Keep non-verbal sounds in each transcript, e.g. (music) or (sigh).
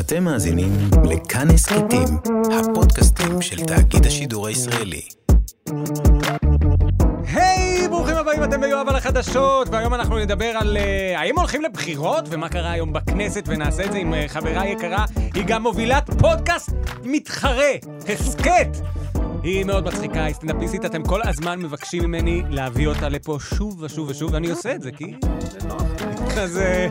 אתם מאזינים לכאן הסכתים, הפודקאסטים של תאגיד השידור הישראלי. היי, ברוכים הבאים, אתם ביואב על החדשות, והיום אנחנו נדבר על uh, האם הולכים לבחירות ומה קרה היום בכנסת, ונעשה את זה עם uh, חברה יקרה, היא גם מובילת פודקאסט מתחרה, הסכת. היא מאוד מצחיקה, היא סטנדאפיסטית, אתם כל הזמן מבקשים ממני להביא אותה לפה שוב ושוב ושוב, ואני עושה את זה, כי זה נוח. אז אה,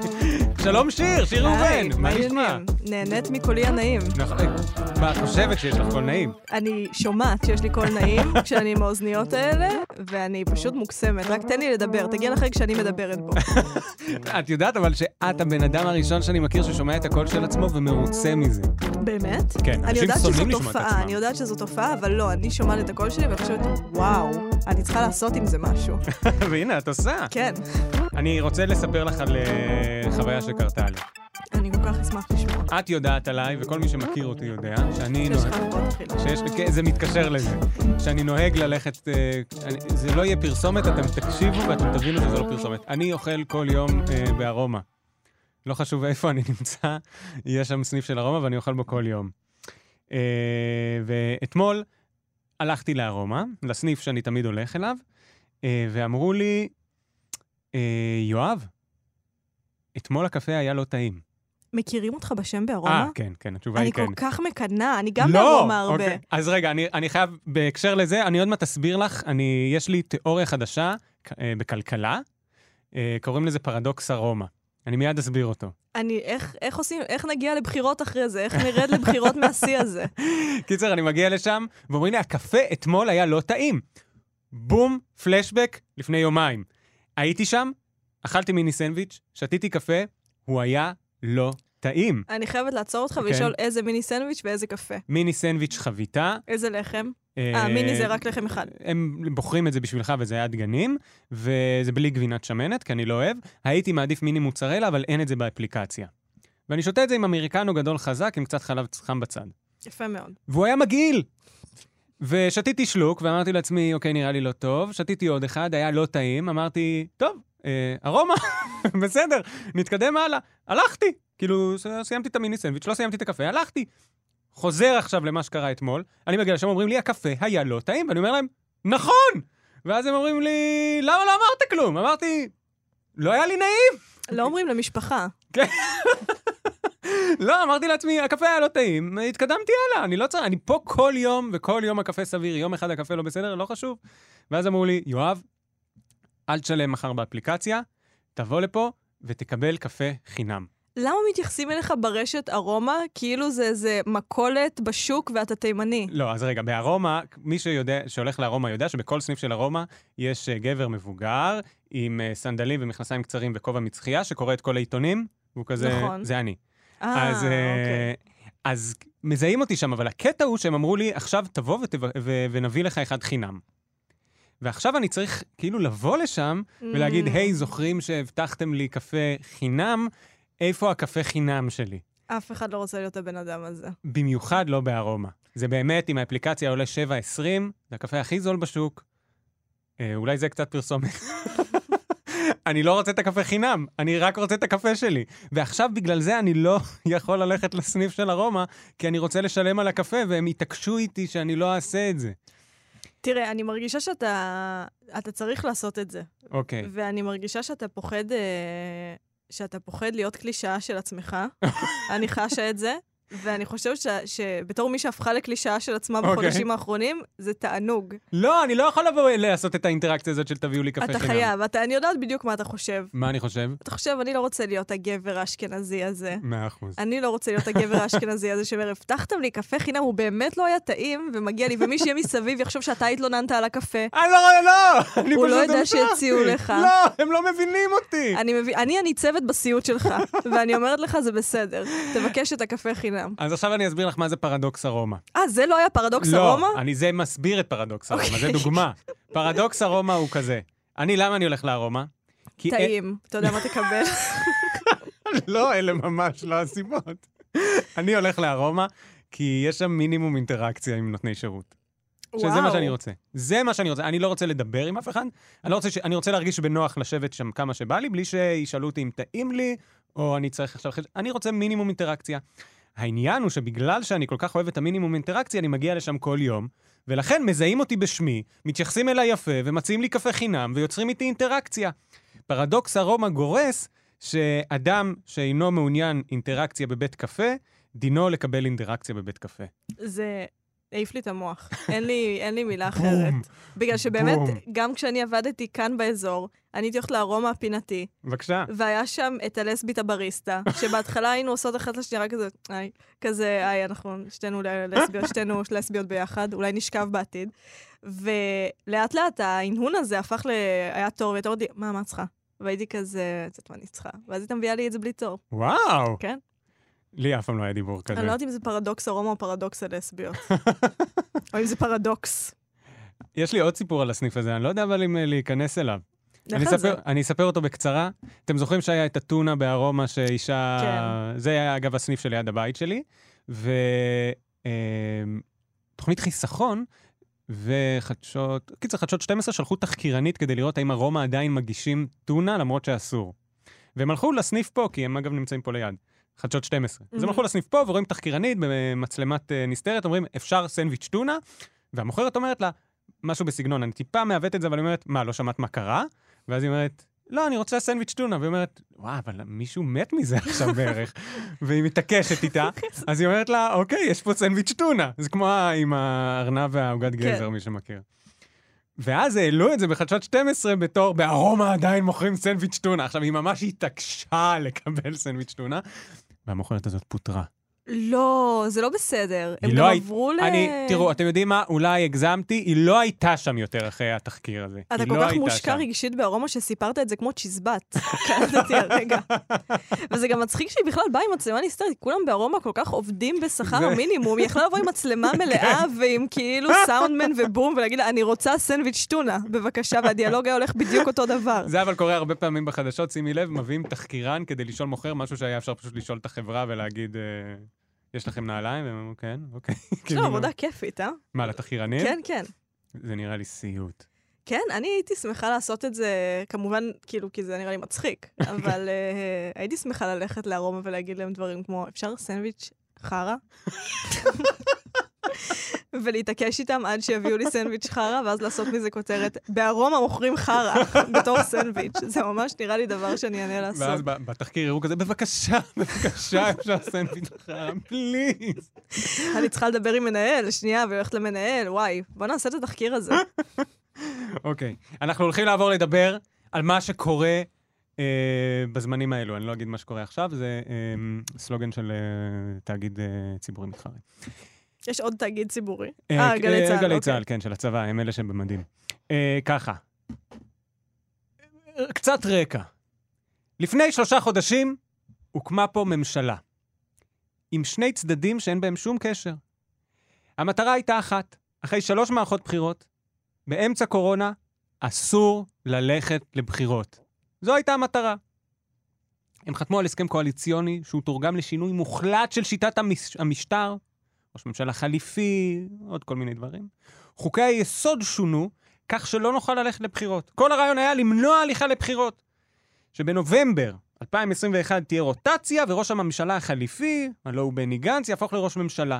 שלום שיר, שיר ראובן, מה נשמע? נהנית מקולי הנעים. נכון, מה, את חושבת שיש לך קול נעים? אני שומעת שיש לי קול נעים (laughs) כשאני עם האוזניות האלה, ואני פשוט מוקסמת. רק תן לי לדבר, תגיע לכם כשאני מדברת פה. (laughs) את יודעת אבל שאת הבן אדם הראשון שאני מכיר ששומע את הקול של עצמו ומרוצה מזה. באמת? כן, אנשים שונאים לשמוע את עצמם. אני יודעת שזו תופעה, אבל לא, אני שומעת את הקול שלי ואני חושבת, וואו, אני צריכה לעשות עם זה משהו. (laughs) והנה, את עושה. כן, אני רוצה לספר לך על אה, חוויה שקרתה לי. אני כל כך אשמח לשמוע. את יודעת עליי, וכל מי שמכיר אותי יודע, שאני נוהג... לך הפרעות אכילה. שיש, כן, זה מתקשר לזה. שאני נוהג ללכת, אה, זה לא יהיה פרסומת, אתם תקשיבו ואתם תבינו שזה לא פרסומת. אני אוכל כל יום אה, בארומה. לא חשוב איפה אני נמצא, יש שם סניף של ארומה ואני אוכל בו כל יום. אה, ואתמול הלכתי לארומה, לסניף שאני תמיד הולך אליו, ואמרו לי, יואב, אתמול הקפה היה לא טעים. מכירים אותך בשם אה, בארומה? כן, כן, התשובה אני היא כן. כל כך מקנאה, אני גם לא, בארומה הרבה. אוקיי. אז רגע, אני, אני חייב, בהקשר לזה, אני עוד מעט אסביר לך, אני, יש לי תיאוריה חדשה אה, בכלכלה, אה, קוראים לזה פרדוקס ארומה. אני מיד אסביר אותו. אני, איך, איך עושים, איך נגיע לבחירות אחרי זה? איך נרד לבחירות מהשיא הזה? (laughs) קיצר, אני מגיע לשם, ואומרים לי, הקפה אתמול היה לא טעים. בום, פלשבק, לפני יומיים. הייתי שם, אכלתי מיני סנדוויץ', שתיתי קפה, הוא היה לא טעים. אני חייבת לעצור אותך כן. ולשאול איזה מיני סנדוויץ' ואיזה קפה. מיני סנדוויץ' חביתה. איזה לחם? אה, מיני זה רק לחם אחד. הם בוחרים את זה בשבילך וזה היה דגנים, וזה בלי גבינת שמנת, כי אני לא אוהב. הייתי מעדיף מיני מוצרלה, אבל אין את זה באפליקציה. ואני שותה את זה עם אמריקנו גדול חזק, עם קצת חלב חם בצד. יפה מאוד. והוא היה מגעיל! ושתיתי שלוק, ואמרתי לעצמי, אוקיי, נראה לי לא טוב. שתיתי עוד אחד, היה לא טעים, אמרתי, טוב, אה, ארומה, (laughs) בסדר, נתקדם הלאה. הלכתי, כאילו, סיימתי את המיני סנדוויץ', לא סיימתי את הקפה, הלכתי. חוזר עכשיו למה שקרה אתמול, אני מגיע לשם, אומרים לי, הקפה היה לא טעים, ואני אומר להם, נכון! ואז הם אומרים לי, למה לא אמרת כלום? אמרתי, לא היה לי נעים. לא אומרים למשפחה. (laughs) לא, אמרתי לעצמי, הקפה היה לא טעים, התקדמתי הלאה, אני לא צריך, אני פה כל יום, וכל יום הקפה סביר, יום אחד הקפה לא בסדר, לא חשוב. ואז אמרו לי, יואב, אל תשלם מחר באפליקציה, תבוא לפה ותקבל קפה חינם. למה מתייחסים אליך ברשת ארומה כאילו זה איזה מכולת בשוק ואתה תימני? לא, אז רגע, בארומה, מי שיודע, שהולך לארומה יודע שבכל סניף של ארומה יש אה, גבר מבוגר עם אה, סנדלים ומכנסיים קצרים וכובע מצחייה, שקורא את כל העיתונים, והוא כזה, נכון. זה אני. אה, אז, אה, אוקיי. אז מזהים אותי שם, אבל הקטע הוא שהם אמרו לי, עכשיו תבוא ותב... ו... ונביא לך אחד חינם. ועכשיו אני צריך כאילו לבוא לשם ולהגיד, Mm. היי, זוכרים שהבטחתם לי קפה חינם? איפה הקפה חינם שלי? אף אחד לא רוצה להיות הבן אדם הזה. במיוחד לא בארומה. זה באמת, אם האפליקציה עולה 7.20, זה הקפה הכי זול בשוק. אה, אולי זה קצת פרסומת. (laughs) אני לא רוצה את הקפה חינם, אני רק רוצה את הקפה שלי. ועכשיו בגלל זה אני לא (laughs) יכול ללכת לסניף של ארומה, כי אני רוצה לשלם על הקפה, והם התעקשו איתי שאני לא אעשה את זה. תראה, אני מרגישה שאתה אתה צריך לעשות את זה. אוקיי. ואני מרגישה שאתה פוחד, אה, שאתה פוחד להיות קלישאה של עצמך. (laughs) אני חשה את זה. ואני חושבת ש, שבתור מי שהפכה לקלישאה של עצמה אוקיי. בחודשים האחרונים, זה תענוג. לא, אני לא יכול לבוא לעשות את האינטראקציה הזאת של תביאו לי קפה אתה חינם. חייב, אתה, אני יודעת בדיוק מה אתה חושב. מה אני חושב? אתה חושב, אני לא רוצה להיות הגבר האשכנזי הזה. מאה אחוז. אני לא רוצה להיות הגבר האשכנזי הזה שאומר, הבטחתם לי קפה חינם, הוא באמת לא היה טעים, ומגיע לי, ומי שיהיה מסביב יחשוב שאתה התלוננת על הקפה. אני לא רואה, לא! אני הוא לא יודע. שיציעו לך. לא, הם לא מבינים אותי. אני הניצבת בסיוט שלך, ואני אומרת לך, זה בסדר. תבקש את הקפה חינם. אז עכשיו אני אסביר לך מה זה פרדוקס ארומה. אה, זה לא היה פרדוקס ארומה? לא, אני זה מסביר את פרדוקס ארומה, זה אוקיי. דוגמה. פרדוקס ארומה הוא כזה. אני, למה אני הולך לארומה? טעים. אתה יודע מה תקבל? (laughs) לא, אלה ממש לא הסיבות. אני הולך לארומה, כי יש שם מינימום אינטראקציה עם נותני שירות. שזה מה וואו. שאני רוצה. זה מה שאני רוצה. אני לא רוצה לדבר עם אף אחד, אני, לא רוצה ש... אני רוצה להרגיש בנוח לשבת שם כמה שבא לי, בלי שישאלו אותי אם טעים לי, או אני צריך עכשיו... אני רוצה מינימום אינטראקציה. העניין הוא שבגלל שאני כל כך אוהב את המינימום אינטראקציה, אני מגיע לשם כל יום, ולכן מזהים אותי בשמי, מתייחסים אליי יפה, ומציעים לי קפה חינם, ויוצרים איתי אינטראקציה. פרדוקס ארומה גורס שאדם שאינו מעוניין אינטראקציה בבית קפה, דינו לקבל אינטראקציה בבית קפה. זה העיף לי את המוח. אין לי, (laughs) אין לי מילה אחרת. בגלל שבאמת, בום. גם כשאני עבדתי כאן באזור, אני הייתי הולכת לארומה הפינתי, בבקשה. והיה שם את הלסבית הבריסטה, שבהתחלה היינו עושות אחת לשנייה רק כזה, היי, כזה, היי, אנחנו שתינו לסביות, (laughs) שתינו לסביות ביחד, אולי נשכב בעתיד. ולאט לאט ההנהון הזה הפך ל... היה תור, והייתה אומרת לי, מה, מה צריכה? והייתי כזה, את יודעת מה אני צריכה? ואז הייתה מביאה לי את זה בלי תור. וואו! כן. לי אף פעם לא היה דיבור כזה. אני לא יודעת אם זה פרדוקס ארומה או פרדוקס הלסביות. (laughs) או אם זה פרדוקס. יש לי עוד סיפור על הסניף הזה, אני לא יודע אבל אם אה, להיכנס אליו. אני. אספר, אני אספר אותו בקצרה. אתם זוכרים שהיה את הטונה בארומה שאישה... כן. זה היה אגב הסניף שליד הבית שלי. ותוכנית חיסכון וחדשות, קיצר, חדשות 12 שלחו תחקירנית כדי לראות האם ארומה עדיין מגישים טונה למרות שאסור. והם הלכו לסניף פה, כי הם אגב נמצאים פה ליד. חדשות 12. אז הם Mhm. הלכו לסניף פה ורואים תחקירנית במצלמת אה, נסתרת, אומרים, אפשר סנדוויץ' טונה? והמוכרת אומרת לה, משהו בסגנון, אני טיפה מעוות את זה, אבל היא אומרת, מה, לא שמעת מה קרה? ואז היא אומרת, לא, אני רוצה סנדוויץ' טונה. והיא אומרת, וואו, אבל מישהו מת מזה (laughs) עכשיו בערך. והיא מתעקשת איתה, (laughs) אז היא אומרת לה, אוקיי, יש פה סנדוויץ' טונה. זה כמו עם הארנב והעוגת גזר, מי שמכיר. ואז העלו את זה בחדשות 12 בתור, בארומה עדיין מוכרים סנדוויץ' טונה. עכשיו, היא ממש התעקשה לקבל סנדוויץ' טונה, והמוכרת הזאת פוטרה. לא, זה לא בסדר. הם היא גם לא היית- עברו ל... אני, תראו, אתם יודעים מה? אולי הגזמתי, היא לא הייתה שם יותר אחרי התחקיר הזה. אתה כל לא כך מושקע שם. רגשית בארומה שסיפרת את זה כמו צ'יזבט. (laughs) קלטתי הרגע. וזה גם מצחיק שהיא בכלל באה עם מצלמה נסתרת, כולם בארומה כל כך עובדים בשכר המינימום, היא יכלה לבוא עם מצלמה (laughs) מלאה ועם כאילו סאונדמן ובום, ולהגיד לה, אני רוצה סנדוויץ' טונה, בבקשה, והדיאלוג היה הולך בדיוק אותו דבר. זה אבל קורה הרבה פעמים בחדשות, שימי לב, מביאים תחקירן כדי לשאול מוכר משהו שהיה אפשר פשוט לשאול את החברה ולהגיד, אה, יש לכם נעליים? כן, אוקיי. (laughs) יש כאילו, לו עבודה כיפית, אה? מה, לתחקירנים? כן, כן. זה נראה לי סיוט. כן, אני הייתי שמחה לעשות את זה, כמובן, כאילו, כי זה נראה לי מצחיק, (laughs) אבל אה, הייתי שמחה ללכת לארומה ולהגיד להם דברים כמו, אפשר סנדוויץ' חרא? (laughs) ולהתעקש איתם עד שיביאו לי סנדוויץ' חרא, ואז לעשות מזה כותרת, בארומה מוכרים חרא בתור סנדוויץ'. זה ממש נראה לי דבר שאני אענה ואז לעשות. ב- בתחקיר יראו כזה, בבקשה, בבקשה, אפשר סנדוויץ' חם, פליז. אני צריכה לדבר עם מנהל, שנייה, והולכת למנהל, וואי, בוא נעשה את התחקיר הזה. אוקיי, אנחנו הולכים לעבור לדבר על מה שקורה אה, בזמנים האלו. אני לא אגיד מה שקורה עכשיו, זה אה, סלוגן של אה, תאגיד אה, ציבורי מתחרה. יש עוד תאגיד ציבורי. אה, אה, גלי צה"ל, גלי אוקיי. צה"ל, כן, של הצבא, הם אלה שבמדים. אה, ככה, קצת רקע. לפני שלושה חודשים הוקמה פה ממשלה, עם שני צדדים שאין בהם שום קשר. המטרה הייתה אחת, אחרי שלוש מערכות בחירות, באמצע קורונה, אסור ללכת לבחירות. זו הייתה המטרה. הם חתמו על הסכם קואליציוני שהוא תורגם לשינוי מוחלט של שיטת המש... המשטר, ראש ממשלה חליפי, עוד כל מיני דברים. חוקי היסוד שונו כך שלא נוכל ללכת לבחירות. כל הרעיון היה למנוע הליכה לבחירות. שבנובמבר 2021 תהיה רוטציה, וראש הממשלה החליפי, הלא הוא בני גנץ, יהפוך לראש ממשלה.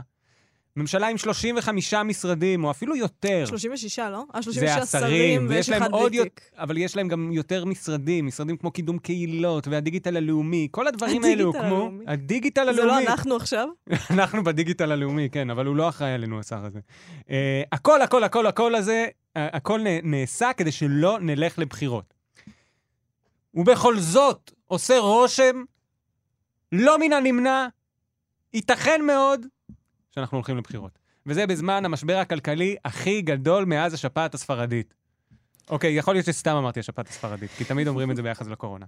ממשלה עם 35 משרדים, או אפילו יותר. 36, לא? אה, 36 זה השרים, שרים, ויש להם אחד עוד בלי יותר, תיק. אבל יש להם גם יותר משרדים, משרדים כמו קידום קהילות והדיגיטל הלאומי, כל הדברים האלה הדיגיטל הוקמו. הלאומי. הדיגיטל זה הלאומי. לא אנחנו עכשיו? (laughs) אנחנו בדיגיטל הלאומי, כן, אבל הוא לא אחראי עלינו, השר הזה. Uh, הכל, הכל, הכל, הכל הזה, uh, הכל נעשה כדי שלא נלך לבחירות. ובכל זאת, עושה רושם, לא מן הנמנע, ייתכן מאוד שאנחנו הולכים לבחירות. וזה בזמן המשבר הכלכלי הכי גדול מאז השפעת הספרדית. אוקיי, יכול להיות שסתם אמרתי השפעת הספרדית, כי תמיד אומרים את זה ביחס לקורונה.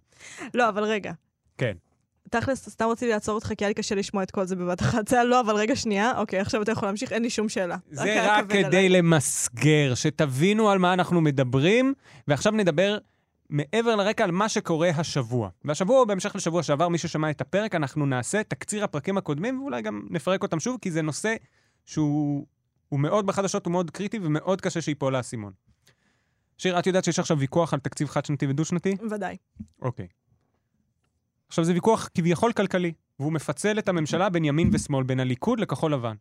לא, אבל רגע. כן. תכלס, סתם רציתי לעצור אותך, כי היה לי קשה לשמוע את כל זה בבת אחת. זה לא, אבל רגע, שנייה. אוקיי, עכשיו אתה יכול להמשיך, אין לי שום שאלה. זה רק כדי עליי. למסגר, שתבינו על מה אנחנו מדברים, ועכשיו נדבר מעבר לרקע על מה שקורה השבוע. והשבוע, בהמשך לשבוע שעבר, מי ששמע את הפרק, אנחנו נעשה תקציר הפרקים הקודמים, ואולי גם נפרק אותם שוב, כי זה נושא שהוא הוא מאוד בחדשות, הוא מאוד קריטי, ומאוד קשה שיפול האסימון. שיר, את יודעת שיש עכשיו ויכוח על תקציב חד-שנתי ודו-שנתי? ודאי. אוקיי. עכשיו, זה ויכוח כביכול כלכלי. והוא מפצל את הממשלה בין ימין ושמאל, בין הליכוד לכחול לבן.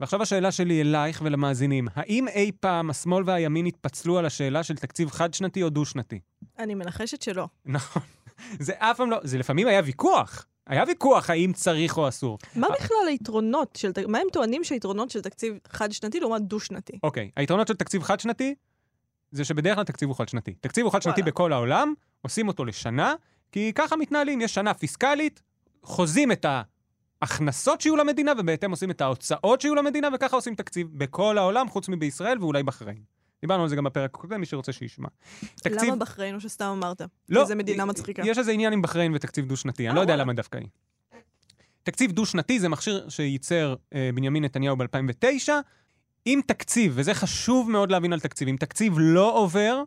ועכשיו השאלה שלי אלייך ולמאזינים, האם אי פעם השמאל והימין התפצלו על השאלה של תקציב חד-שנתי או דו-שנתי? אני מנחשת שלא. נכון. זה אף פעם לא, זה לפעמים היה ויכוח. היה ויכוח האם צריך או אסור. מה בכלל היתרונות של... מה הם טוענים שהיתרונות של תקציב חד-שנתי לעומת דו-שנתי? אוקיי, היתרונות של תקציב חד-שנתי, זה שבדרך כלל תקציב הוא חד-שנתי. תקציב הוא חד-שנתי. בכל העולם, עושים אותו לשנה, כי ככה מתנהלים, יש שנה פיסקלית, חוזים את ההכנסות שיהיו למדינה, ובהתאם עושים את ההוצאות שיהיו למדינה, וככה עושים תקציב בכל העולם, חוץ מבישראל ואולי בחריין. דיברנו על זה גם בפרק הקודם, מי שרוצה שישמע. תקציב... למה בחריין או שסתם אמרת? לא, כי זו מדינה מצחיקה. יש איזה עניין עם בחריין ותקציב דו-שנתי, אני אה, לא יודע וואלה. למה דווקא היא. תקציב דו-שנתי זה מכשיר שייצר אה, בנימין נתניהו ב-2009. אם תקציב, וזה חשוב מאוד להבין על תקציב, אם תקציב לא עובר,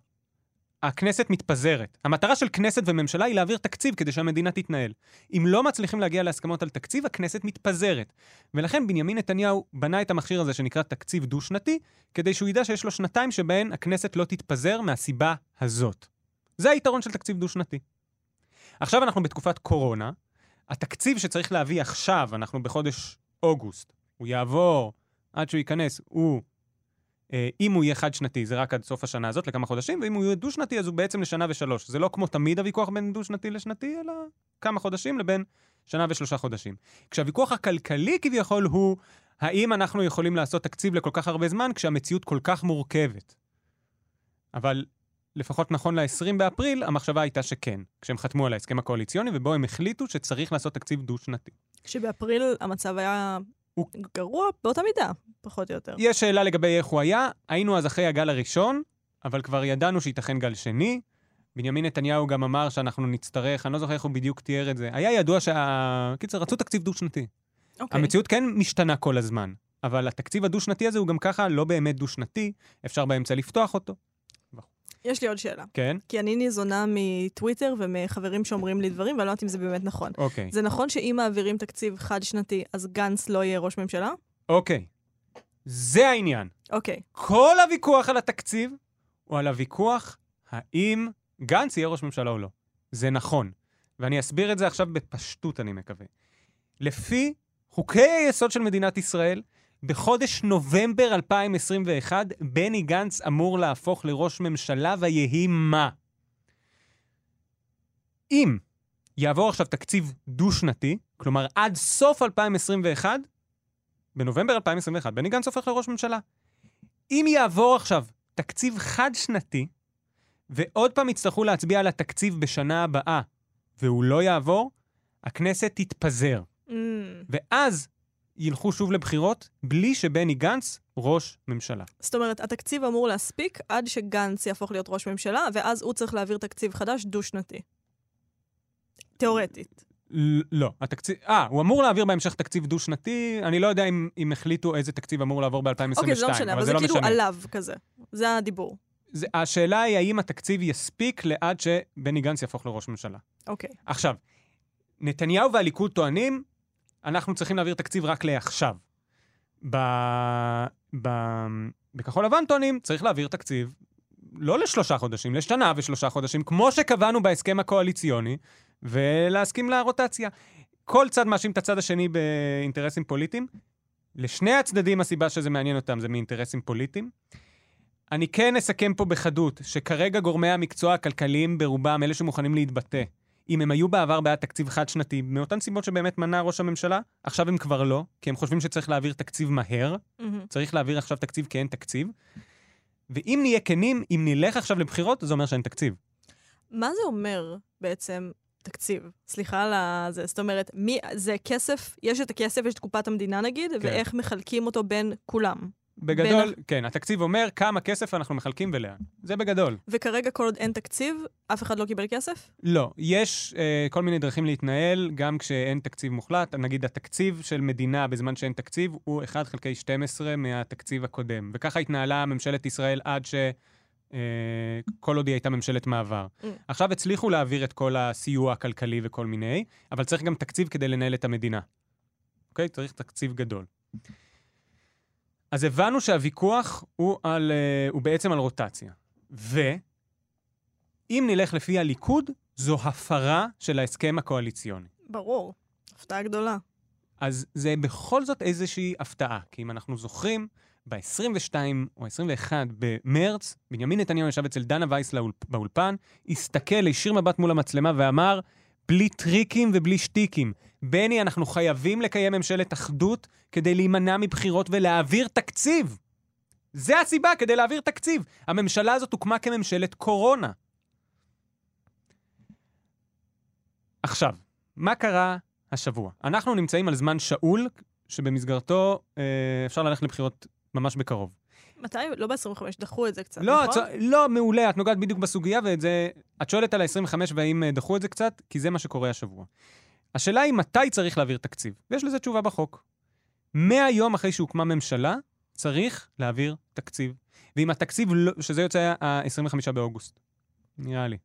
הכנסת מתפזרת. המטרה של כנסת וממשלה היא להעביר תקציב כדי שהמדינה תתנהל. אם לא מצליחים להגיע להסכמות על תקציב, הכנסת מתפזרת. ולכן בנימין נתניהו בנה את המכשיר הזה שנקרא תקציב דו-שנתי, כדי שהוא ידע שיש לו שנתיים שבהן הכנסת לא תתפזר מהסיבה הזאת. זה היתרון של תקציב דו-שנתי. עכשיו אנחנו בתקופת קורונה, התקציב שצריך להביא עכשיו, אנחנו בחודש אוגוסט, הוא יעבור עד שהוא ייכנס, הוא, אם הוא יהיה חד-שנתי, זה רק עד סוף השנה הזאת, לכמה חודשים, ואם הוא יהיה דו-שנתי, אז הוא בעצם לשנה ושלוש. זה לא כמו תמיד הוויכוח בין דו-שנתי לשנתי, אלא כמה חודשים לבין שנה ושלושה חודשים. כשהוויכוח הכלכלי כביכול הוא, האם אנחנו יכולים לעשות תקציב לכל כך הרבה זמן כשהמציאות כל כך מורכבת. אבל לפחות נכון ל-20 באפריל, המחשבה הייתה שכן, כשהם חתמו על ההסכם הקואליציוני, ובו הם החליטו שצריך לעשות תקציב דו-שנתי. כשבאפריל המצב היה הוא- גרוע באותה מידה, פחות או יותר. יש שאלה לגבי איך הוא היה, היינו אז אחרי הגל הראשון, אבל כבר ידענו שייתכן גל שני. בנימין נתניהו גם אמר שאנחנו נצטרך, אני לא זוכר איך הוא בדיוק תיאר את זה. היה ידוע שה... קיצר, רצו תקציב דו-שנתי. אוקיי. המציאות כן משתנה כל הזמן, אבל התקציב הדו-שנתי הזה הוא גם ככה לא באמת דו-שנתי, אפשר באמצע לפתוח אותו. יש לי עוד שאלה. כן? כי אני ניזונה מטוויטר ומחברים שאומרים לי דברים, ואני לא יודעת אם זה באמת נכון. אוקיי. זה נכון שאם מעבירים תקציב חד-שנתי, אז גנץ לא יהיה ראש ממשלה? אוקיי. זה העניין. אוקיי. כל הוויכוח על התקציב הוא על הוויכוח האם גנץ יהיה ראש ממשלה או לא. זה נכון. ואני אסביר את זה עכשיו בפשטות, אני מקווה. לפי חוקי היסוד של מדינת ישראל, בחודש נובמבר 2021, בני גנץ אמור להפוך לראש ממשלה, ויהי מה. אם יעבור עכשיו תקציב דו-שנתי, כלומר עד סוף 2021, בנובמבר 2021, בני גנץ הופך לראש ממשלה. אם יעבור עכשיו תקציב חד-שנתי, ועוד פעם יצטרכו להצביע על התקציב בשנה הבאה, והוא לא יעבור, הכנסת תתפזר. Mm, ואז ילכו שוב לבחירות, בלי שבני גנץ ראש ממשלה. זאת אומרת, התקציב אמור להספיק עד שגנץ יהפוך להיות ראש ממשלה, ואז הוא צריך להעביר תקציב חדש דו-שנתי. תיאורטית. לא, התקציב... אה, הוא אמור להעביר בהמשך תקציב דו-שנתי, אני לא יודע אם, אם החליטו איזה תקציב אמור לעבור ב-2022, אוקיי, זה לא משנה, אבל זה לא כאילו משנה. עליו כזה. זה הדיבור. זה, השאלה היא האם התקציב יספיק לעד שבני גנץ יהפוך לראש ממשלה. אוקיי. עכשיו, נתניהו והליכוד טוענים, אנחנו צריכים להעביר תקציב רק לעכשיו. ב... ב... בכחול לבן טוענים, צריך להעביר תקציב לא לשלושה חודשים, לשנה ושלושה חודשים, כמו שקבענו בהסכם הקואליציוני, ולהסכים לרוטציה. כל צד מאשים את הצד השני באינטרסים פוליטיים. לשני הצדדים הסיבה שזה מעניין אותם זה מאינטרסים פוליטיים. אני כן אסכם פה בחדות, שכרגע גורמי המקצוע הכלכליים ברובם, אלה שמוכנים להתבטא, אם הם היו בעבר בעד תקציב חד-שנתי, מאותן סיבות שבאמת מנע ראש הממשלה, עכשיו הם כבר לא, כי הם חושבים שצריך להעביר תקציב מהר, מהמם. צריך להעביר עכשיו תקציב כי אין תקציב. ואם נהיה כנים, אם נלך עכשיו לבחירות, זה אומר שאין תקציב. מה זה אומר בעצם תקציב? סליחה על ה... זה, זאת אומרת, מי, זה כסף, יש את הכסף, יש את קופת המדינה נגיד, כן. ואיך מחלקים אותו בין כולם. בגדול, כן, התקציב אומר כמה כסף אנחנו מחלקים ולאן. זה בגדול. וכרגע, כל עוד אין תקציב, אף אחד לא קיבל כסף? לא, יש אה, כל מיני דרכים להתנהל, גם כשאין תקציב מוחלט. נגיד, התקציב של מדינה בזמן שאין תקציב הוא 1 חלקי 12 מהתקציב הקודם. וככה התנהלה ממשלת ישראל עד ש... אה, כל עוד היא הייתה ממשלת מעבר. Mm. עכשיו הצליחו להעביר את כל הסיוע הכלכלי וכל מיני, אבל צריך גם תקציב כדי לנהל את המדינה. אוקיי? צריך תקציב גדול. אז הבנו שהוויכוח הוא, על, אה, הוא בעצם על רוטציה. ואם נלך לפי הליכוד, זו הפרה של ההסכם הקואליציוני. ברור. הפתעה גדולה. אז זה בכל זאת איזושהי הפתעה, כי אם אנחנו זוכרים, ב-22 או 21 במרץ, בנימין נתניהו ישב אצל דנה וייס. באולפן, הסתכל, הישיר מבט מול המצלמה ואמר, בלי טריקים ובלי שטיקים, בני, אנחנו חייבים לקיים ממשלת אחדות כדי להימנע מבחירות ולהעביר תקציב. זה הסיבה, כדי להעביר תקציב. הממשלה הזאת הוקמה כממשלת קורונה. עכשיו, מה קרה השבוע? אנחנו נמצאים על זמן שאול, שבמסגרתו אה, אפשר ללכת לבחירות ממש בקרוב. מתי? לא ב-25, דחו את זה קצת, לא, נכון? את, לא, מעולה, את נוגעת בדיוק בסוגיה, ואת זה... את שואלת על ה-25 והאם אה, דחו את זה קצת, כי זה מה שקורה השבוע. השאלה היא מתי צריך להעביר תקציב, ויש לזה תשובה בחוק. 100 יום אחרי שהוקמה ממשלה, צריך להעביר תקציב. ואם התקציב, לא, שזה יוצא ה-25 באוגוסט, נראה לי.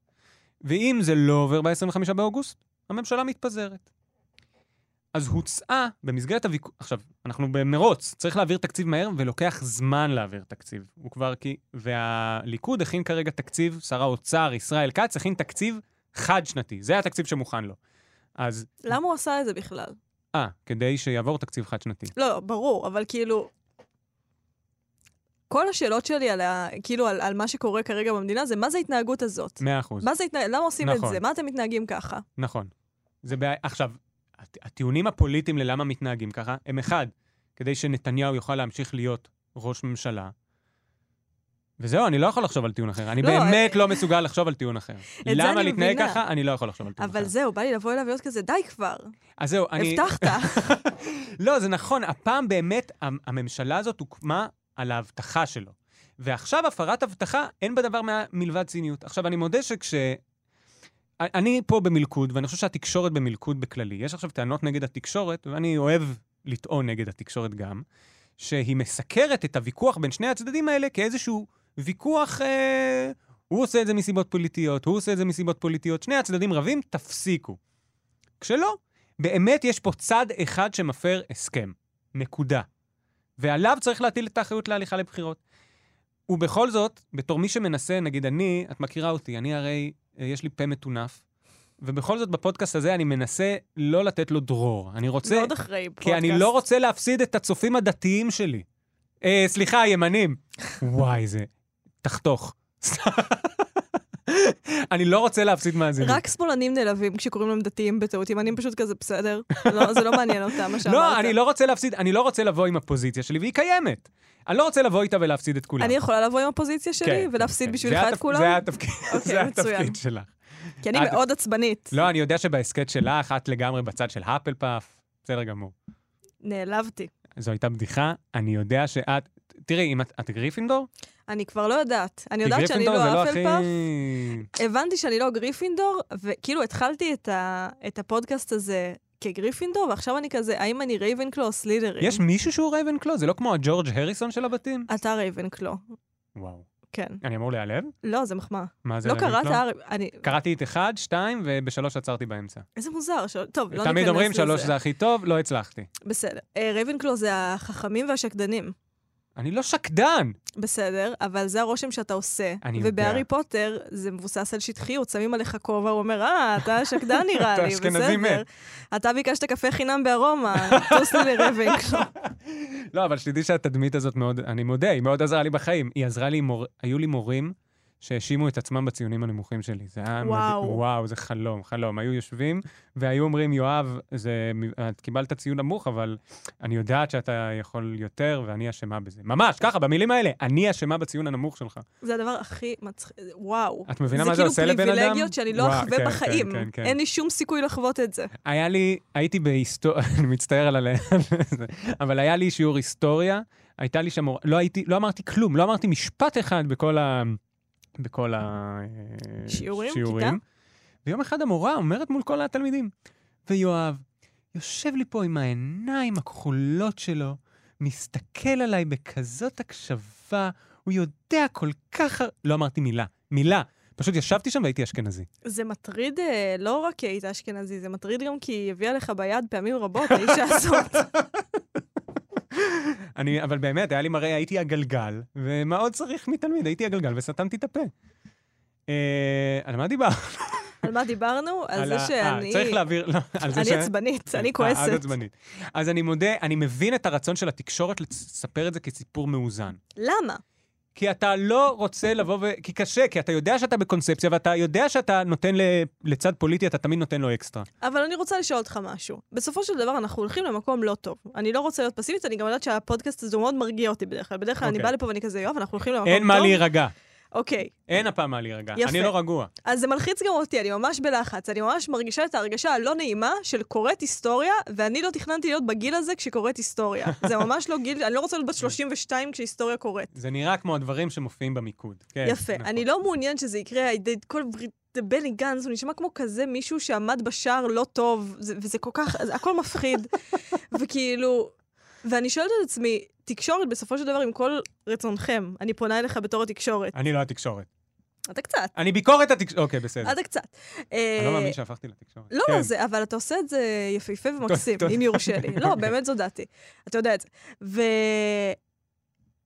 ואם זה לא עובר ב-25 באוגוסט, הממשלה מתפזרת. אז הוצעה במסגרת הוויכוח, עכשיו, אנחנו במרוץ, צריך להעביר תקציב מהר, ולוקח זמן להעביר תקציב. הוא כבר כי... והליכוד הכין כרגע תקציב, שר האוצר ישראל כץ הכין תקציב חד-שנתי. זה התקציב שמוכן לו. אז, למה הוא עשה את זה בכלל? אה, כדי שיעבור תקציב חד-שנתי. לא, ברור, אבל כאילו... כל השאלות שלי על, ה, כאילו, על, על מה שקורה כרגע במדינה זה מה זה ההתנהגות הזאת? מאה אחוז. מה זה התנהג... למה עושים נכון. את זה? מה אתם מתנהגים ככה? נכון. זה בעיה... עכשיו, הט- הטיעונים הפוליטיים ללמה מתנהגים ככה, הם אחד, כדי שנתניהו יוכל להמשיך להיות ראש ממשלה. וזהו, אני לא יכול לחשוב על טיעון אחר. אני לא, באמת אה, לא מסוגל לחשוב על טיעון אחר. למה להתנהג. ככה? אני לא יכול לחשוב על טיעון אחר. אבל זהו, בא לי לבוא אליו ולהיות כזה, די כבר, אז זהו, אני... הבטחת. (laughs) לא, זה נכון, הפעם באמת המ- הממשלה הזאת הוקמה על ההבטחה שלו. ועכשיו הפרת הבטחה, אין בה דבר מה- מלבד ציניות. עכשיו, אני מודה שכש... אני פה במלכוד, ואני חושב שהתקשורת במלכוד בכללי. יש עכשיו טענות נגד התקשורת, ואני אוהב לטעון נגד התקשורת גם, שהיא מסקרת את הוויכוח בין שני הצדדים האלה כאיזשהו ויכוח... אה, הוא עושה את זה מסיבות פוליטיות, הוא עושה את זה מסיבות פוליטיות, שני הצדדים רבים, תפסיקו. כשלא, באמת יש פה צד אחד שמפר הסכם. נקודה. ועליו צריך להטיל את האחריות להליכה לבחירות. ובכל זאת, בתור מי שמנסה, נגיד אני, את מכירה אותי, אני הרי, אה, יש לי פה מטונף, ובכל זאת בפודקאסט הזה אני מנסה לא לתת לו דרור. אני רוצה... מאוד אחראי פודקאסט. כי אני לא רוצה להפסיד את הצופים הדתיים שלי. אה, סליחה, הימנים. (laughs) וואי, זה... תחתוך. אני לא רוצה להפסיד מאזינים. רק שמאלנים נעלבים כשקוראים להם דתיים בטעות, ימנים פשוט כזה בסדר. לא, זה לא מעניין אותם, מה שאמרת. לא, אני לא רוצה להפסיד, אני לא רוצה לבוא עם הפוזיציה שלי, והיא קיימת. אני לא רוצה לבוא איתה ולהפסיד את כולם. אני יכולה לבוא עם הפוזיציה שלי כן, ולהפסיד כן. בשבילך את כולם? זה התפקיד, (laughs) אוקיי, זה. התפקיד שלך. כי אני מאוד עצבנית. לא, אני יודע שבהסכת שלך, את לגמרי בצד של האפל פאף. בסדר גמור. נעלבתי. זו הייתה בדיחה, אני יודע שאת... תראי, אם את, את גריפינדור? אני כבר לא יודעת. אני יודעת שאני גריפינדור זה לא הכי... הבנתי שאני לא גריפינדור, וכאילו התחלתי את, ה... את הפודקאסט הזה כגריפינדור, ועכשיו אני כזה, האם אני רייבנקלו או סלית'רין? יש מישהו שהוא רייבנקלו? זה לא כמו הג'ורג' הריסון של הבתים? אתה רייבנקלו, וואו. כן. אני אמור להיעלב? לא, זה מחמאה. מה זה לא? קראת, הר- אני... קראתי את אחד, שתיים, ובשלוש עצרתי באמצע. איזה מוזר, ש... טוב, לא ניכנס לזה. תמיד אומרים שלוש זה הכי טוב, לא הצלחתי. בסדר. אה, רייבנקלו זה החכמים והשקדנים. אני לא שקדן! בסדר, אבל זה הרושם שאתה עושה. אני יודע. ובהארי פוטר זה מבוסס על שטחיות, שמים עליך כובע, הוא אומר, אה, אתה שקדן נראה (laughs) אתה לי, אשכנזי בסדר. מת. אתה ביקשת קפה חינם בארומה, טוס לי לרייבנקלו. (laughs) לא, אבל שתדעי שהתדמית הזאת מאוד, אני מודה, היא מאוד עזרה לי בחיים. היא עזרה לי. היו לי מורים שהאשימו את עצמם בציונים הנמוכים שלי. זה היה... וואו. מדהים. וואו, זה חלום, חלום. היו יושבים והיו אומרים, יואב, זה... את קיבלת ציון נמוך, אבל אני יודעת שאתה יכול יותר ואני אשמה בזה. ממש, ככה, במילים האלה, אני אשמה בציון הנמוך שלך. זה הדבר הכי מצחיק, וואו. את מבינה מה זה עושה לבן כאילו אדם? פריבילגיות שאני לא אחווה כן, בחיים. כן, כן, כן. אין לי שום סיכוי לחוות את זה. היה לי, הייתי בהיסטוריה, (laughs) אני מצטער על ה... אבל היה לי שיעור היסטוריה, הייתה לי שם, לא הייתי, לא אמרתי כלום, לא אמרתי משפט אחד בכל ה... בכל ה... שיעורים? ויום אחד המורה אומרת מול כל התלמידים, ויואב יושב לי פה עם העיניים הכחולות שלו, מסתכל עליי בכזאת הקשבה, הוא יודע כל כך... הר-" לא אמרתי מילה, מילה. פשוט ישבתי שם והייתי אשכנזי. זה מטריד אה, לא רק כי היית אשכנזי, זה מטריד גם כי היא הביאה לך ביד פעמים רבות, (laughs) האישה הזאת. אני, אבל באמת, היה לי מראה, הייתי הגלגל, ומה עוד צריך מתלמיד? הייתי הגלגל וסתמתי את הפה. אה, על מה דיברנו? על מה דיברנו? על זה ה- אה, שאני... צריך להעביר, לא, על זה אני ש... עצבנית, אני אה, את כועסת. עצבנית. אז אני מודה, אני מבין את הרצון של התקשורת לספר את זה כסיפור מאוזן. למה? כי אתה לא רוצה לבוא ו... כי קשה, כי אתה יודע שאתה בקונספציה, ואתה יודע שאתה נותן ל... לצד פוליטי, אתה תמיד נותן לו אקסטרה. אבל אני רוצה לשאול אותך משהו. בסופו של דבר אנחנו הולכים למקום לא טוב. אני לא רוצה להיות פסימית, אני גם יודעת שהפודקאסט הזה מאוד מרגיע אותי בדרך כלל. בדרך כלל אני אוקיי. באה לפה ואני כזה, יואב, אנחנו הולכים למקום טוב. אין מה להירגע. אוקיי, אין הפעם מה להירגע. יפה. אני לא רגוע. אז זה מלחיץ גם אותי, אני ממש בלחץ. אני ממש מרגישה את ההרגשה הלא נעימה של קוראת היסטוריה, ואני לא תכננתי להיות בגיל הזה כשקוראת היסטוריה. (laughs) זה ממש לא גיל, אני לא רוצה להיות בת 32 כשהיסטוריה קורית. זה נראה כמו הדברים שמופיעים במיקוד. כן, יפה. נכון. אני לא מעוניין שזה יקרה, כל ברית- בני גנץ, הוא נשמע כמו כזה מישהו שעמד בשער לא טוב, זה- וזה כל כך, זה הכל מפחיד. (laughs) וכאילו, ואני שואלת את עצמי, תקשורת בסופו של דבר עם כל רצונכם, אני פונה אליך בתור התקשורת. אני לא התקשורת. אתה קצת, אני ביקורת התקשורת. אוקיי, בסדר. אתה קצת. אני לא מאמין שהפכתי לתקשורת. לא, כן. לא, זה, אבל אתה עושה את זה יפהפה (laughs) ומקסים. אם יורשה לי. לא, באמת זו דעתי. אתה יודע את זה.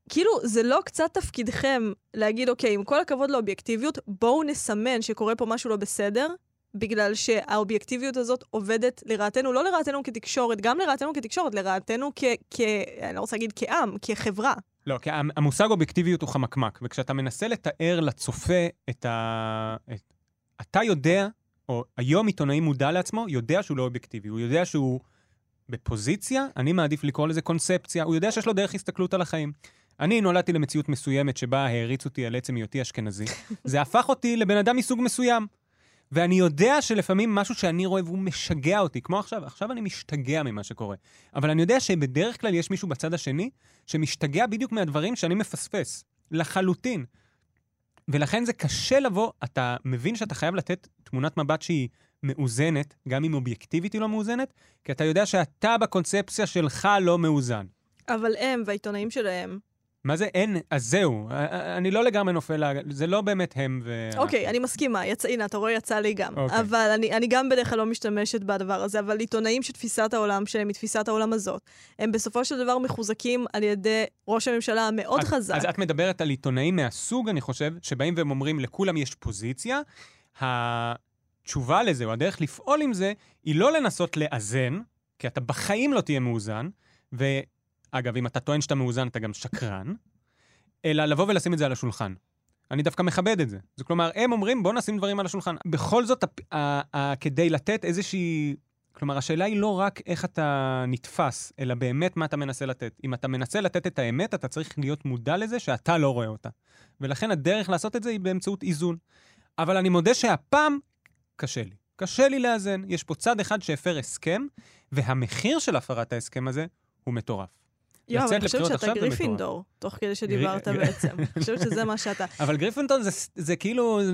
וכאילו, זה לא קצת תפקידכם להגיד, אוקיי, עם כל הכבוד לאובייקטיביות, בואו נסמן שקורה פה משהו לא בסדר, בגלל שהאובייקטיביות הזאת עובדת לרעתנו, לא לרעתנו כתקשורת, גם לרעתנו כתקשורת, לרעתנו כ... כ אני לא רוצה להגיד כעם, כחברה. לא, כי המ- המושג אובייקטיביות הוא חמקמק, וכשאתה מנסה לתאר לצופה את ה... את... אתה יודע, או היום עיתונאי מודע לעצמו, יודע שהוא לא אובייקטיבי. הוא יודע שהוא בפוזיציה, אני מעדיף לקרוא לזה קונספציה, הוא יודע שיש לו דרך הסתכלות על החיים. אני נולדתי למציאות מסוימת שבה העריץ אותי על עצם היותי אשכנזי. זה הפך אותי לבן אדם מסוג מסוים. ואני יודע שלפעמים משהו שאני רואה והוא משגע אותי, כמו עכשיו, עכשיו אני משתגע ממה שקורה. אבל אני יודע שבדרך כלל יש מישהו בצד השני שמשתגע בדיוק מהדברים שאני מפספס. לחלוטין. ולכן זה קשה לבוא, אתה מבין שאתה חייב לתת תמונת מבט שהיא מאוזנת, גם אם אובייקטיבית היא לא מאוזנת, כי אתה יודע שאתה בקונספציה שלך לא מאוזן. אבל הם והעיתונאים שלהם, מה זה אין? אז זהו, אני לא לגמרי נופל, זה לא באמת הם ו... אוקיי, אני מסכימה, יצא, הנה, אתה רואה, יצא לי גם. אוקיי. אבל אני, אני גם בדרך כלל לא משתמשת בדבר הזה, אבל עיתונאים שתפיסת העולם שלהם היא תפיסת העולם הזאת, הם בסופו של דבר מחוזקים על ידי ראש הממשלה המאוד אז- חזק. אז את מדברת על עיתונאים מהסוג, אני חושב, שבאים והם אומרים, לכולם יש פוזיציה. התשובה לזה, או הדרך לפעול עם זה, היא לא לנסות לאזן, כי אתה בחיים לא תהיה מאוזן, ואגב, אם אתה טוען שאתה מאוזן, אתה גם שקרן, אלא לבוא ולשים את זה על השולחן. אני דווקא מכבד את זה. זה כלומר, הם אומרים, בוא נשים דברים על השולחן. בכל זאת, כדי לתת איזושהי... כלומר, השאלה היא לא רק איך אתה נתפס, אלא באמת מה אתה מנסה לתת. אם אתה מנסה לתת את האמת, אתה צריך להיות מודע לזה שאתה לא רואה אותה. ולכן הדרך לעשות את זה היא באמצעות איזון. אבל אני מודה שהפעם קשה לי. קשה לי לאזן. יש פה צד אחד שהפר הסכם, והמחיר של הפרת ההסכם הזה הוא מטורף. לצאת אני חושבת שאתה. גריפינדור, תוך כדי שדיברת בעצם. אני חושבת שזה מה שאתה. (laughs) אבל גריפינדור זה, זה כאילו, זה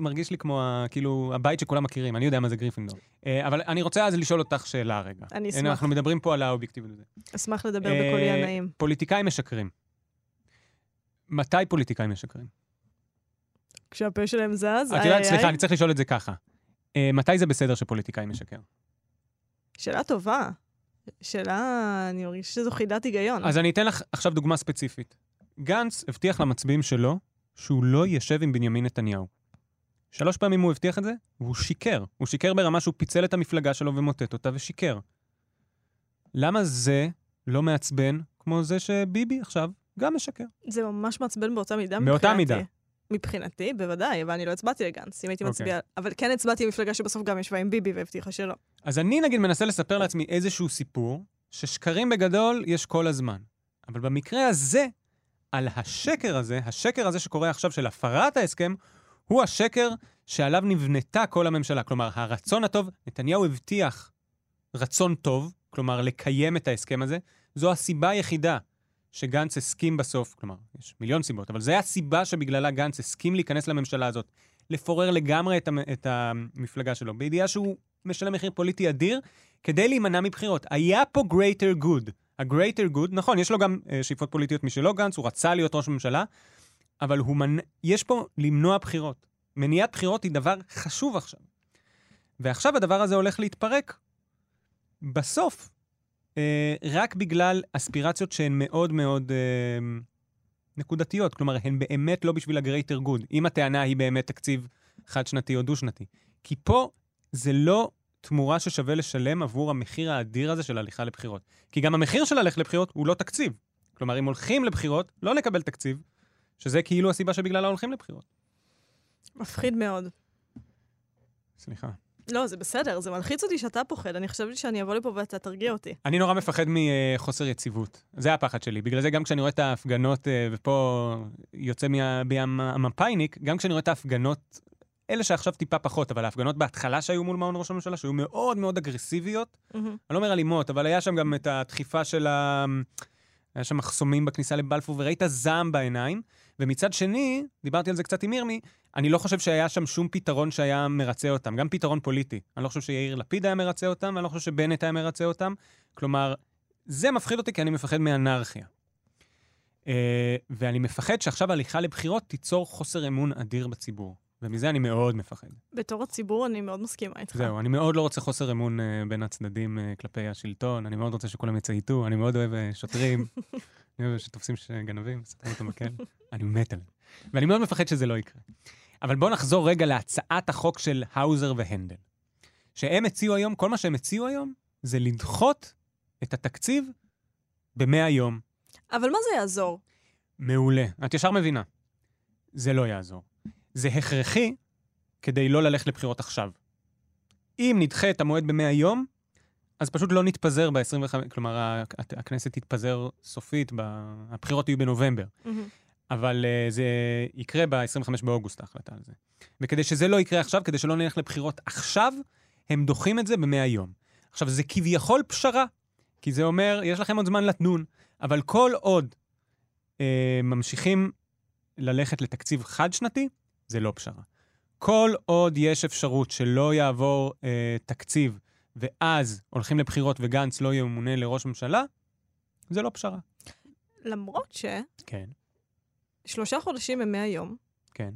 מרגיש לי כמו כאילו הבית שכולם מכירים, אני יודע מה זה גריפינדור. אה, אבל אני רוצה אז לשאול אותך שאלה רגע. אני אשמח. אנחנו מדברים פה על האובייקטיביות הזאת. אשמח לדבר אה, בקולי הנעים. פוליטיקאים משקרים. מתי פוליטיקאים משקרים? כשהפה שלהם זז, את איי, יודעת, סליחה. אני צריך לשאול את זה ככה. אה, מתי זה בסדר שפוליטיקאי משקר? שאלה טובה. שאלה, אני מרגישה שזו חידת היגיון. אז אני אתן לך עכשיו דוגמה ספציפית. גנץ הבטיח למצביעים שלו שהוא לא ישב עם בנימין נתניהו. שלוש פעמים הוא הבטיח את זה, והוא שיקר. הוא שיקר ברמה שהוא פיצל את המפלגה שלו ומוטט אותה ושיקר. למה זה לא מעצבן כמו זה שביבי עכשיו גם משקר? זה ממש מעצבן באותה מידה באותה מבחינתי. מידה. מבחינתי, בוודאי, אבל אני לא הצבעתי לגנץ, אם הייתי אוקיי. מצביעה... אבל כן הצבעתי במפלגה שבסוף גם ישבה עם ביבי והבטיחה שלא. אז אני נגיד מנסה לספר לעצמי איזשהו סיפור, ששקרים בגדול יש כל הזמן. אבל במקרה הזה, על השקר הזה, השקר הזה שקורה עכשיו של הפרת ההסכם, הוא השקר שעליו נבנתה כל הממשלה. כלומר, הרצון הטוב, נתניהו הבטיח רצון טוב, כלומר, לקיים את ההסכם הזה, זו הסיבה היחידה שגנץ הסכים בסוף, כלומר, יש מיליון סיבות, אבל זו הסיבה שבגללה גנץ הסכים להיכנס לממשלה הזאת, לפורר לגמרי את, המ- את המפלגה שלו, בידיעה שהוא משלם מחיר פוליטי אדיר, כדי להימנע מבחירות. היה פה greater good. ה-greater good, נכון, יש לו גם uh, שאיפות פוליטיות משלו, גנץ, הוא רצה להיות ראש ממשלה, אבל מנ... יש פה למנוע בחירות. מניעת בחירות היא דבר חשוב עכשיו. ועכשיו הדבר הזה הולך להתפרק. בסוף, רק בגלל אספירציות שהן מאוד מאוד אה, נקודתיות. כלומר, הן באמת לא בשביל ה-greater good. אם הטענה היא באמת תקציב חד-שנתי או דו-שנתי. כי פה זה לא תמורה ששווה לשלם עבור המחיר האדיר הזה של הליכה לבחירות. כי גם המחיר של ללכת לבחירות הוא לא תקציב. כלומר, אם הולכים לבחירות, לא לקבל תקציב, שזה כאילו הסיבה שבגללה הולכים לבחירות. מפחיד מאוד. סליחה. לא, זה בסדר, זה מלחיץ אותי שאתה פוחד. אני חשבתי שאני אבוא לפה ואתה תרגיע אותי. אני נורא מפחד מחוסר יציבות. זה הפחד שלי. בגלל זה גם כשאני רואה את ההפגנות, אה, ופה יוצא מה- בי המ- המפאיניק, גם כשאני רואה את ההפגנות, אלה שעכשיו טיפה פחות, אבל ההפגנות בהתחלה שהיו מול מעון ראש הממשלה, שהיו מאוד מאוד אגרסיביות, מהמם. אני לא אומר אלימות, אבל היה שם גם את הדחיפה של ה... היה שם מחסומים בכניסה לבלפור, וראית זעם בעיניים. ומצד שני, דיברתי על זה קצת עם מירמי, אני לא חושב שהיה שם שום פתרון שהיה מרצה אותם, גם פתרון פוליטי. אני לא חושב שיאיר לפיד היה מרצה אותם, ואני לא חושב שבנט היה מרצה אותם. כלומר, זה מפחיד אותי כי אני מפחד מאנרכיה. אה, ואני מפחד שעכשיו הליכה לבחירות תיצור חוסר אמון אדיר בציבור. ומזה אני מאוד מפחד. בתור הציבור אני מאוד מסכימה איתך. זהו, אני מאוד לא רוצה חוסר אמון uh, בין הצדדים uh, כלפי השלטון, אני מאוד רוצה שכולם יצייתו, אני מאוד אוהב uh, שוטרים, (laughs) אני אוהב שתופסים גנבים, מסתכלים אותם מקל, (laughs) אני מת עליהם. ואני מאוד מפחד שזה לא יקרה. אבל בואו נחזור רגע להצעת החוק של האוזר והנדל. שהם הציעו היום, כל מה שהם הציעו היום, זה לדחות את התקציב ב-100 יום. אבל מה זה יעזור? מעולה. את ישר מבינה. זה לא יעזור. זה הכרחי כדי לא ללכת לבחירות עכשיו. אם נדחה את המועד ב-100 יום, אז פשוט לא נתפזר ב-25, כלומר, הכנסת תתפזר סופית, הבחירות יהיו בנובמבר. מהמם. אבל uh, זה יקרה ב-25 באוגוסט, ההחלטה על זה. וכדי שזה לא יקרה עכשיו, כדי שלא נלך לבחירות עכשיו, הם דוחים את זה ב-100 יום. עכשיו, זה כביכול פשרה, כי זה אומר, יש לכם עוד זמן לדון, אבל כל עוד אה, ממשיכים ללכת לתקציב חד-שנתי, זה לא פשרה. כל עוד יש אפשרות שלא יעבור אה, תקציב, ואז הולכים לבחירות וגנץ לא ימונה לראש ממשלה, זה לא פשרה. למרות כן, ששלושה חודשים הם 100 יום, כן.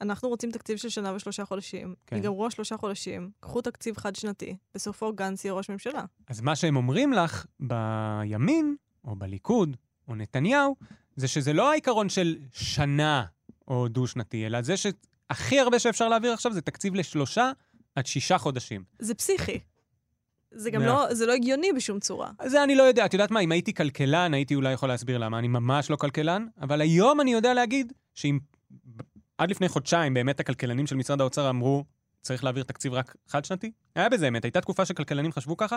אנחנו רוצים תקציב של שנה ושלושה חודשים. כן. ייגמרו השלושה חודשים, קחו תקציב חד-שנתי, בסופו גנץ יהיה ראש ממשלה. אז מה שהם אומרים לך בימין, או בליכוד, או נתניהו, זה שזה לא העיקרון של שנה או דו-שנתי, אלא זה שהכי הרבה שאפשר להעביר עכשיו זה תקציב לשלושה עד שישה חודשים. זה פסיכי. זה גם לא, זה לא הגיוני בשום צורה. זה אני לא יודע, את יודעת מה, אם הייתי כלכלן, הייתי אולי יכול להסביר למה. אני ממש לא כלכלן, אבל היום אני יודע להגיד שאם עד לפני חודשיים באמת הכלכלנים של משרד האוצר אמרו, צריך להעביר תקציב רק חד-שנתי, היה בזה אמת. הייתה תקופה שכלכלנים חשבו ככה,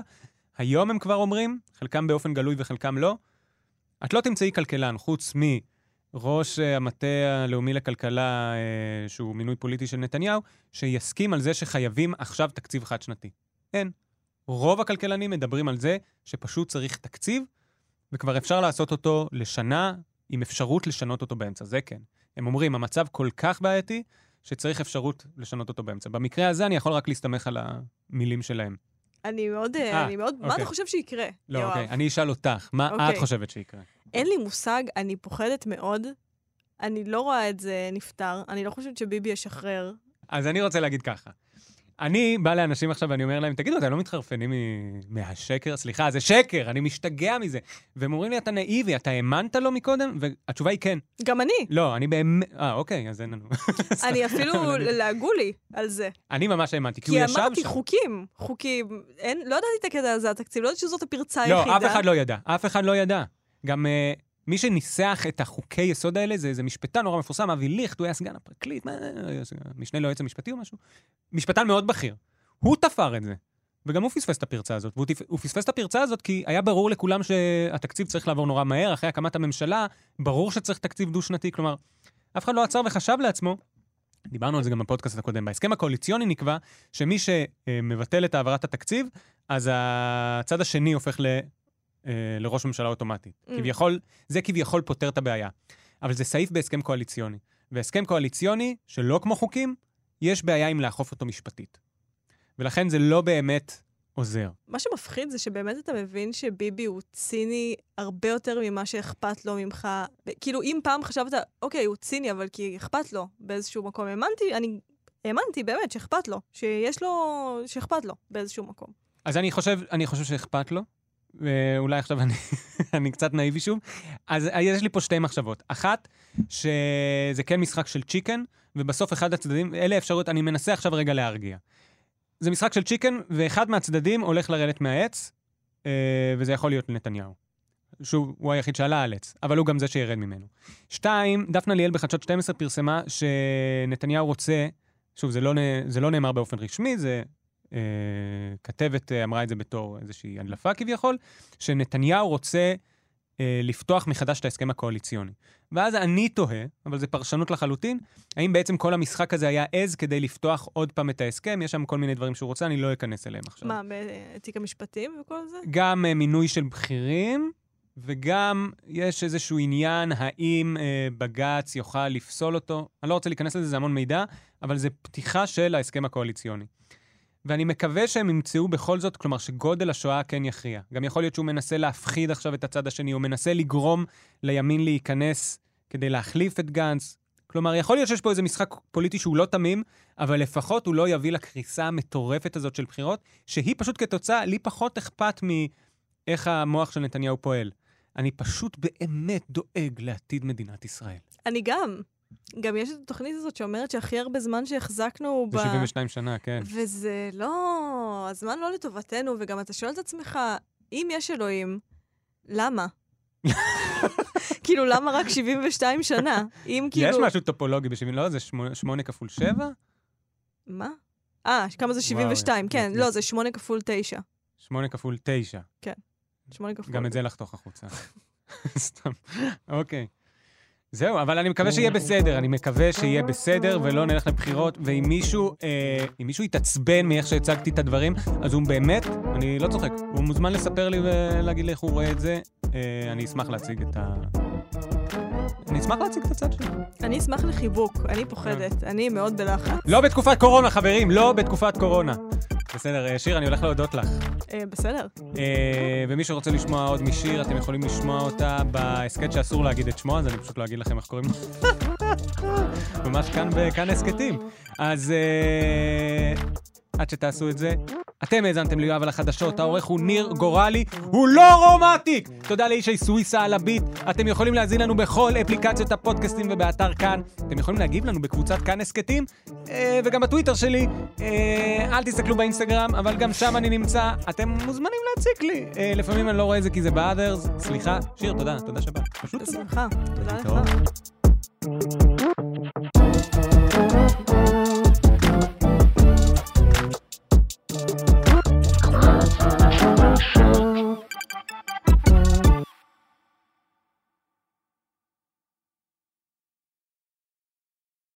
היום הם כבר אומרים, חלקם באופן גלוי וחלקם לא, את לא תמצאי כלכלן, חוץ מראש אה, המטה הלאומי לכלכלה, אה, שהוא מינוי פוליטי של נתניהו, שיסכים על זה שחייבים עכשיו תקציב חד-שנתי. אין. רוב הכלכלנים מדברים על זה שפשוט צריך תקציב, וכבר אפשר לעשות אותו לשנה, עם אפשרות לשנות אותו באמצע. זה כן. הם אומרים, המצב כל כך בעייתי, שצריך אפשרות לשנות אותו באמצע. במקרה הזה אני יכול רק להסתמך על המילים שלהם. אני מאוד, אה, אני מאוד, מה אוקיי. אתה חושב שיקרה, לא, יואב? אוקיי, אני אשאל אותך, מה אוקיי. את חושבת שיקרה? אין לי מושג, אני פוחדת מאוד. אני לא רואה את זה נפתר. אני לא חושבת שביבי ישחרר. אז אני רוצה להגיד ככה. אני בא לאנשים עכשיו ואני אומר להם, תגידו, אתם לא מתחרפנים מהשקר? סליחה, זה שקר, אני משתגע מזה. והם אומרים לי, אתה נאיבי, אתה האמנת לו מקודם? והתשובה היא כן. גם אני. לא, אני באמת... אה, אוקיי, אז אין לנו. (laughs) אני אפילו, לעגו לי על זה. אני ממש האמנתי, כי הוא כי ישב אמרתי שם. חוקים, חוקים. אין, לא ידעתי את הקטע הזה, התקציב, לא ידעתי שזאת הפרצה היחידה. לא, אף אחד לא ידע. אף אחד לא ידע. גם uh, מי שניסח את החוקי יסוד האלה זה איזה משפטן נורא מפורסם, אבי ליכט, הוא היה סגן הפרקליט, מה, משנה ליועץ המשפטי או משהו. משפטן מאוד בכיר. הוא תפר את זה. וגם הוא פספס את הפרצה הזאת. והוא פספס את הפרצה הזאת כי היה ברור לכולם שהתקציב צריך לעבור נורא מהר, אחרי הקמת הממשלה, ברור שצריך תקציב דו-שנתי. כלומר, אף אחד לא עצר וחשב לעצמו, דיברנו על זה גם בפודקאסט הקודם, בהסכם הקואליציוני נקבע שמי שמבטל את העברת התקציב, אז הצד השני הופך אה, לראש ממשלה אוטומטי. Mm. כביכול, זה כביכול פותר את הבעיה. אבל זה סעיף בהסכם קואליציוני. והסכם קואליציוני, שלא כמו חוקים, יש בעיה עם לאכוף אותו משפטית. ולכן זה לא באמת עוזר. מה שמפחיד זה שבאמת אתה מבין שביבי הוא ציני הרבה יותר ממה שאכפת לו ממך. כאילו, אם פעם חשבת, אוקיי, הוא ציני, אבל כי אכפת לו באיזשהו מקום. האמנתי, אני האמנתי באמת שאכפת לו, שיש לו, שאכפת לו באיזשהו מקום. אז אני חושב, אני חושב שאכפת לו, ואולי עכשיו אני, (laughs) אני קצת נאיבי שוב. אז יש לי פה שתי מחשבות. אחת, שזה כן משחק של צ'יקן, ובסוף אחד הצדדים, אלה אפשרויות, אני מנסה עכשיו רגע להרגיע. זה משחק של צ'יקן, ואחד מהצדדים הולך לרדת מהעץ, אה, וזה יכול להיות נתניהו. שוב, הוא היחיד שעלה על עץ, אבל הוא גם זה שירד ממנו. שתיים, דפנה ליאל בחדשות 12 פרסמה שנתניהו רוצה, שוב, זה לא, זה לא נאמר באופן רשמי, זה אה, כתבת אה, אמרה את זה בתור איזושהי הדלפה כביכול, שנתניהו רוצה אה, לפתוח מחדש את ההסכם הקואליציוני. ואז אני תוהה, אבל זו פרשנות לחלוטין, האם בעצם כל המשחק הזה היה עז כדי לפתוח עוד פעם את ההסכם? יש שם כל מיני דברים שהוא רוצה, אני לא אכנס אליהם עכשיו. מה, בתיק המשפטים וכל זה? גם אה, מינוי של בכירים, וגם יש איזשהו עניין האם אה, בג"ץ יוכל לפסול אותו. אני לא רוצה להיכנס לזה, זה המון מידע, אבל זה פתיחה של ההסכם הקואליציוני. ואני מקווה שהם ימצאו בכל זאת, כלומר שגודל השואה כן יכריע. גם יכול להיות שהוא מנסה להפחיד עכשיו את הצד השני, או מנסה לגרום לימין להיכנס כדי להחליף את גנץ. כלומר, יכול להיות שיש פה איזה משחק פוליטי שהוא לא תמים, אבל לפחות הוא לא יביא לקריסה המטורפת הזאת של בחירות, שהיא פשוט כתוצאה, לי פחות אכפת מאיך המוח של נתניהו פועל. אני פשוט באמת דואג לעתיד מדינת ישראל. אני גם. גם יש את התוכנית הזאת שאומרת שהכי הרבה זמן שהחזקנו ב... זה 72 שנה, כן. וזה לא... הזמן לא לטובתנו, וגם אתה שואל את עצמך, אם יש אלוהים, למה? (laughs) כאילו, למה רק 72 שנה? אם כאילו... יש משהו טופולוגי ב-70, לא? זה 8 כפול 7? מה? אה, כמה זה 72? וואו, כן, לא, זה 8 כפול 9. 8 כפול 9. כן, 8 כפול... גם את זה לחתוך החוצה. (laughs) סתם, אוקיי. זהו, אבל אני מקווה שיהיה בסדר, אני מקווה שיהיה בסדר ולא נלך לבחירות, ואם מישהו, אה, אם מישהו יתעצבן מאיך שהצגתי את הדברים, אז הוא באמת, אני לא צוחק, הוא מוזמן לספר לי ולהגיד לי איך הוא רואה את זה, אה, אני אשמח להציג את ה... אני אשמח להציג את הצד שלי. אני אשמח לחיבוק, אני פוחדת, אני מאוד בלחץ. לא בתקופת קורונה, חברים, לא בתקופת קורונה. בסדר, אה, שיר, אני הולך להודות לך. אה, בסדר. אה, ומי שרוצה לשמוע עוד משיר, אתם יכולים לשמוע אותה בהסכת שאסור להגיד את שמו, אז אני פשוט לא אגיד לכם איך קוראים לו. (laughs) ממש כאן בכאן הסכתים. אז עד שתעשו את זה, אתם האזנתם ליואב על החדשות, העורך הוא ניר גורלי, הוא לא רומטיק! תודה לאישי סוויסה על הביט, אתם יכולים להזין לנו בכל אפליקציות הפודקאסטים ובאתר כאן, אתם יכולים להגיב לנו בקבוצת כאן הסכתים, אה, וגם בטוויטר שלי, אה, אל תסתכלו באינסטגרם, אבל גם שם אני נמצא, אתם מוזמנים להציק לי. אה, לפעמים אני לא רואה את זה כי זה באדרס, סליחה, שיר, תודה, תודה שבת. פשוט תודה. בשמחה, תודה לך.